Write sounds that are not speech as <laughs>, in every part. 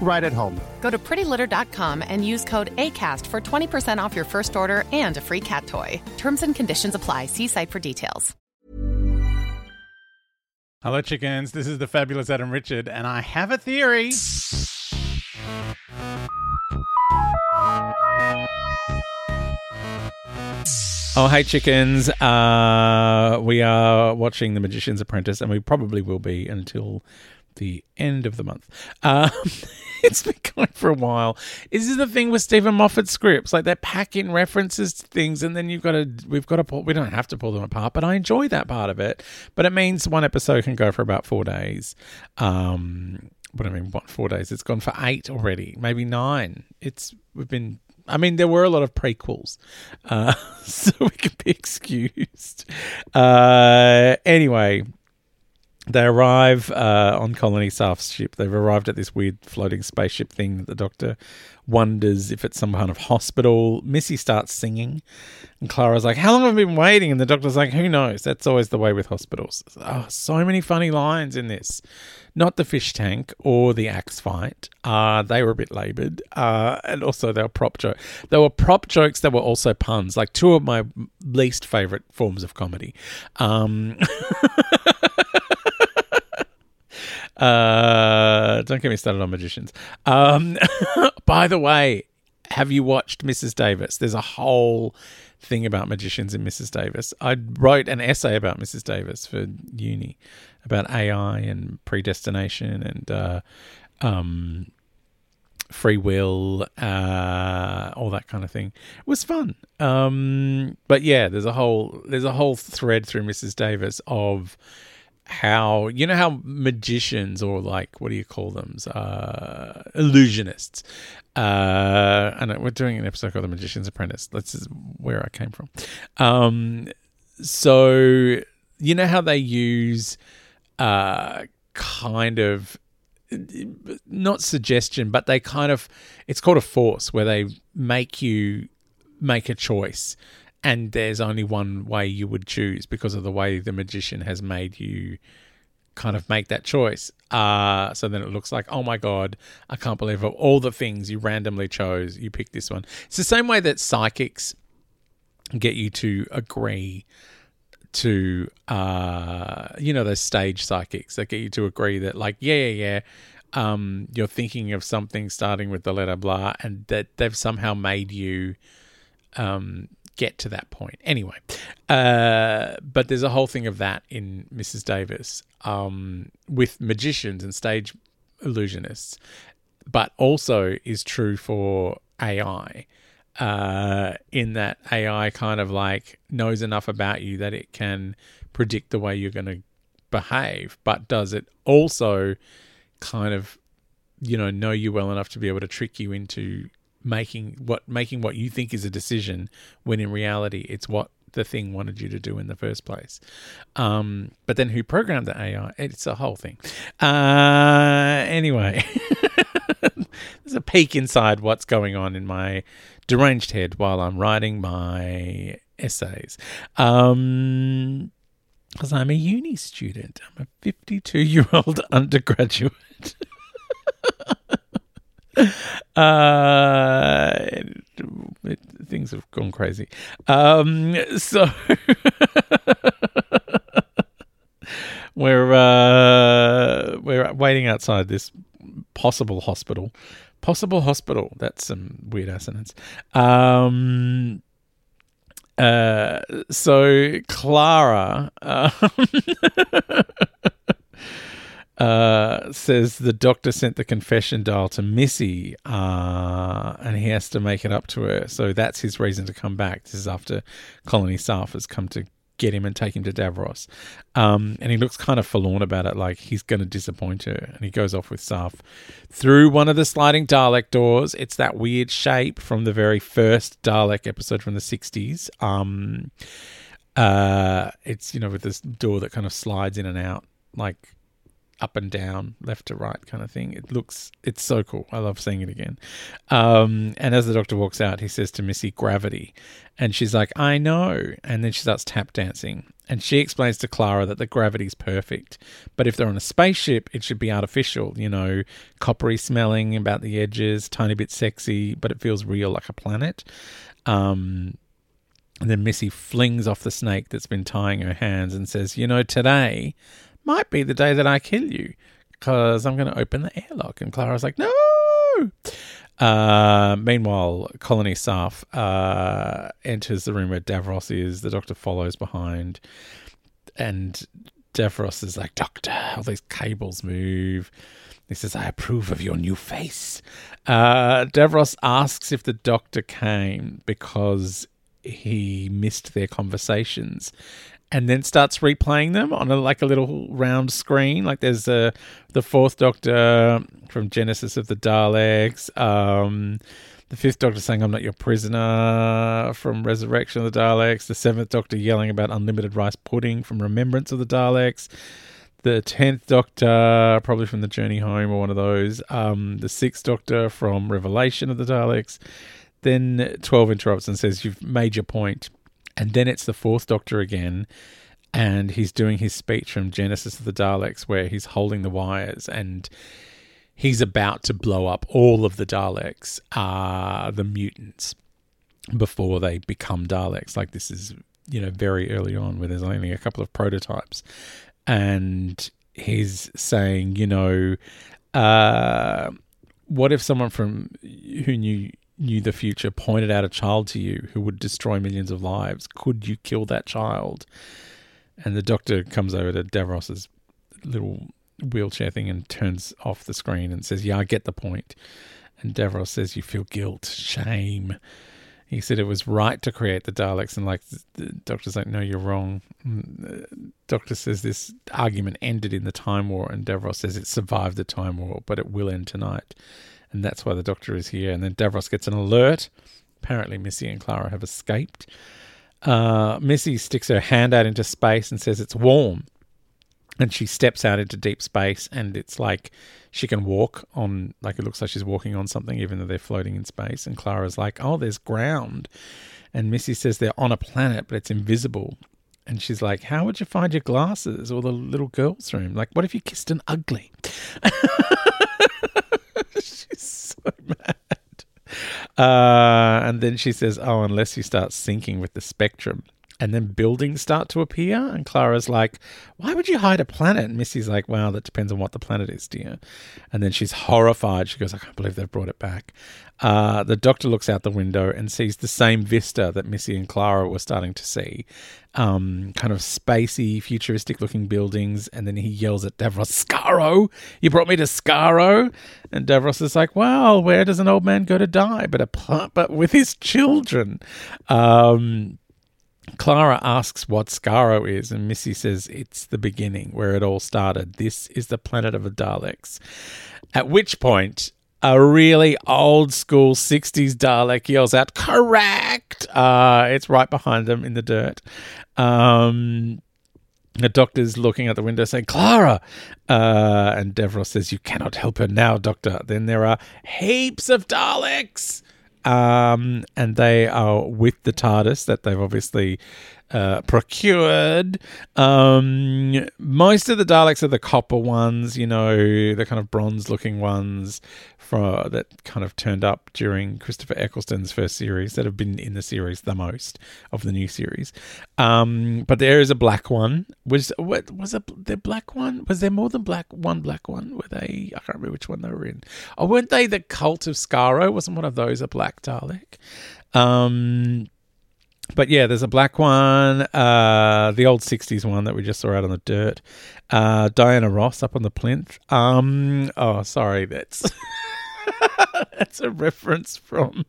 right at home. Go to prettylitter.com and use code ACAST for 20% off your first order and a free cat toy. Terms and conditions apply. See site for details. Hello, chickens. This is the fabulous Adam Richard, and I have a theory. Oh, hey, chickens. Uh, we are watching The Magician's Apprentice, and we probably will be until the end of the month. Um, <laughs> <laughs> it's been going for a while. This is the thing with Steven Moffat scripts, like they're packing references to things, and then you've got to, we've got to pull. We don't have to pull them apart, but I enjoy that part of it. But it means one episode can go for about four days. Um, what I mean, what four days? It's gone for eight already, maybe nine. It's we've been. I mean, there were a lot of prequels, uh, <laughs> so we can be excused. Uh, anyway, they arrive uh, on Colony Sarf's ship. They've arrived at this weird floating spaceship thing that the doctor wonders if it's some kind of hospital. Missy starts singing, and Clara's like, How long have I been waiting? And the doctor's like, Who knows? That's always the way with hospitals. Oh, so many funny lines in this. Not the fish tank or the axe fight. Uh, they were a bit laboured. Uh, and also, they were prop jokes. There were prop jokes that were also puns, like two of my least favourite forms of comedy. Um, <laughs> Uh, don't get me started on magicians. Um, <laughs> by the way, have you watched Mrs. Davis? There's a whole thing about magicians in Mrs. Davis. I wrote an essay about Mrs. Davis for uni about AI and predestination and uh, um, free will, uh, all that kind of thing. It was fun. Um, but yeah, there's a whole there's a whole thread through Mrs. Davis of how you know how magicians or like what do you call them uh illusionists uh and we're doing an episode called the magician's apprentice. This is where i came from. Um so you know how they use uh kind of not suggestion but they kind of it's called a force where they make you make a choice and there's only one way you would choose because of the way the magician has made you kind of make that choice. Uh, so then it looks like, oh my God, I can't believe of all the things you randomly chose, you picked this one. It's the same way that psychics get you to agree to, uh, you know, those stage psychics that get you to agree that, like, yeah, yeah, yeah. Um, you're thinking of something starting with the letter blah, and that they've somehow made you um, get to that point. Anyway, uh, but there's a whole thing of that in Mrs. Davis um, with magicians and stage illusionists, but also is true for AI. Uh, in that AI kind of like knows enough about you that it can predict the way you're going to behave, but does it also kind of, you know, know you well enough to be able to trick you into making what making what you think is a decision when in reality it's what the thing wanted you to do in the first place. Um, but then who programmed the AI? It's a whole thing. Uh, anyway, <laughs> there's a peek inside what's going on in my deranged head while I'm writing my essays. Um, because I'm a uni student. I'm a 52 year old <laughs> undergraduate. <laughs> <laughs> Uh, it, things have gone crazy. Um, so <laughs> we're uh, we're waiting outside this possible hospital. Possible hospital. That's some weird assonance. Um, uh, so Clara um, <laughs> uh, says the doctor sent the confession dial to Missy, uh, and he has to make it up to her. So that's his reason to come back. This is after Colony Sarf has come to get him and take him to Davros. Um, and he looks kind of forlorn about it, like he's going to disappoint her. And he goes off with Sarf through one of the sliding Dalek doors. It's that weird shape from the very first Dalek episode from the 60s. Um, uh, it's, you know, with this door that kind of slides in and out, like up and down, left to right kind of thing. It looks, it's so cool. I love seeing it again. Um, and as the doctor walks out, he says to Missy, gravity. And she's like, I know. And then she starts tap dancing. And she explains to Clara that the gravity's perfect. But if they're on a spaceship, it should be artificial, you know, coppery smelling about the edges, tiny bit sexy, but it feels real like a planet. Um, and then Missy flings off the snake that's been tying her hands and says, You know, today might be the day that I kill you because I'm going to open the airlock. And Clara's like, No! Uh, meanwhile, Colony Sarf uh, enters the room where Davros is. The doctor follows behind, and Davros is like, Doctor, all these cables move. He says, I approve of your new face. Uh, Davros asks if the doctor came because he missed their conversations and then starts replaying them on a, like a little round screen. Like there's a, the fourth Doctor from Genesis of the Daleks. Um, the fifth Doctor saying, I'm not your prisoner from Resurrection of the Daleks. The seventh Doctor yelling about unlimited rice pudding from Remembrance of the Daleks. The tenth Doctor, probably from the Journey Home or one of those. Um, the sixth Doctor from Revelation of the Daleks. Then 12 interrupts and says, You've made your point. And then it's the fourth Doctor again, and he's doing his speech from Genesis of the Daleks, where he's holding the wires and he's about to blow up all of the Daleks, uh, the mutants, before they become Daleks. Like this is, you know, very early on, where there's only a couple of prototypes. And he's saying, you know, uh, what if someone from who knew knew the future pointed out a child to you who would destroy millions of lives, could you kill that child? And the doctor comes over to Davros's little wheelchair thing and turns off the screen and says, Yeah, I get the point. And Davros says, You feel guilt, shame. He said it was right to create the Daleks, and like the doctor's like, No, you're wrong. The doctor says this argument ended in the Time War, and Davros says it survived the Time War, but it will end tonight and that's why the doctor is here. And then Davros gets an alert. Apparently, Missy and Clara have escaped. Uh, Missy sticks her hand out into space and says it's warm. And she steps out into deep space, and it's like she can walk on, like it looks like she's walking on something, even though they're floating in space. And Clara's like, oh, there's ground. And Missy says they're on a planet, but it's invisible. And she's like, How would you find your glasses or the little girl's room? Like, what if you kissed an ugly? <laughs> <laughs> She's so mad. Uh, and then she says, Oh, unless you start syncing with the spectrum. And then buildings start to appear. And Clara's like, Why would you hide a planet? And Missy's like, Well, that depends on what the planet is, dear. And then she's horrified. She goes, I can't believe they've brought it back. Uh, the doctor looks out the window and sees the same vista that Missy and Clara were starting to see. Um, kind of spacey, futuristic looking buildings. And then he yells at Davros, Skaro, you brought me to Skaro. And Davros is like, Well, where does an old man go to die? But, a but with his children. Um, Clara asks what Skaro is, and Missy says it's the beginning where it all started. This is the planet of the Daleks. At which point, a really old school 60s Dalek yells out, Correct! Uh, it's right behind them in the dirt. Um, the doctor's looking out the window saying, Clara! Uh, and Davros says, You cannot help her now, Doctor. Then there are heaps of Daleks! Um, and they are with the TARDIS that they've obviously uh, procured. Um, most of the Daleks are the copper ones, you know, the kind of bronze looking ones that kind of turned up during Christopher Eccleston's first series that have been in the series the most of the new series. Um, but there is a black one. Was what was a the black one? Was there more than black one black one? Were they? I can't remember which one they were in. Oh, weren't they the Cult of Skaro? Wasn't one of those a black Dalek? Um, but yeah, there's a black one, uh, the old '60s one that we just saw out on the dirt. Uh, Diana Ross up on the plinth. Um, oh, sorry, that's <laughs> that's a reference from.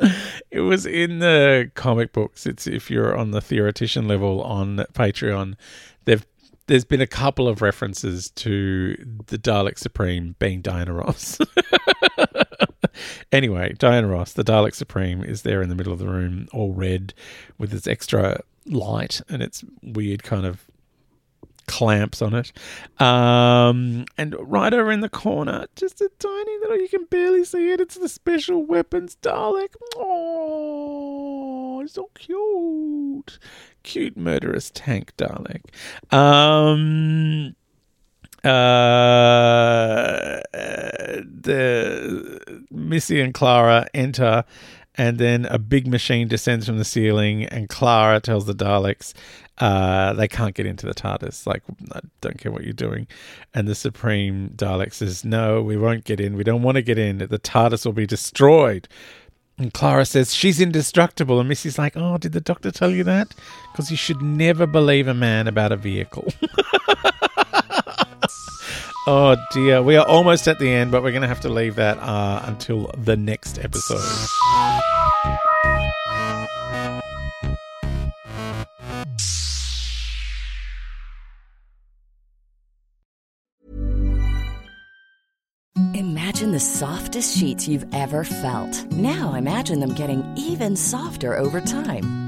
<laughs> it was in the comic books. It's if you're on the theoretician level on Patreon, they've there's been a couple of references to the Dalek Supreme being Diana Ross. <laughs> anyway, Diana Ross, the Dalek Supreme, is there in the middle of the room, all red, with its extra light and its weird kind of clamps on it. Um, and right over in the corner, just a tiny little, you can barely see it. It's the special weapons Dalek. Oh, so cute. Cute murderous tank Dalek. Um, uh, the Missy and Clara enter, and then a big machine descends from the ceiling, and Clara tells the Daleks uh, they can't get into the TARDIS. Like, I don't care what you're doing. And the Supreme Dalek says, No, we won't get in. We don't want to get in. The TARDIS will be destroyed. And Clara says, She's indestructible. And Missy's like, Oh, did the doctor tell you that? Because you should never believe a man about a vehicle. <laughs> oh, dear. We are almost at the end, but we're going to have to leave that uh, until the next episode. Imagine the softest sheets you've ever felt. Now imagine them getting even softer over time.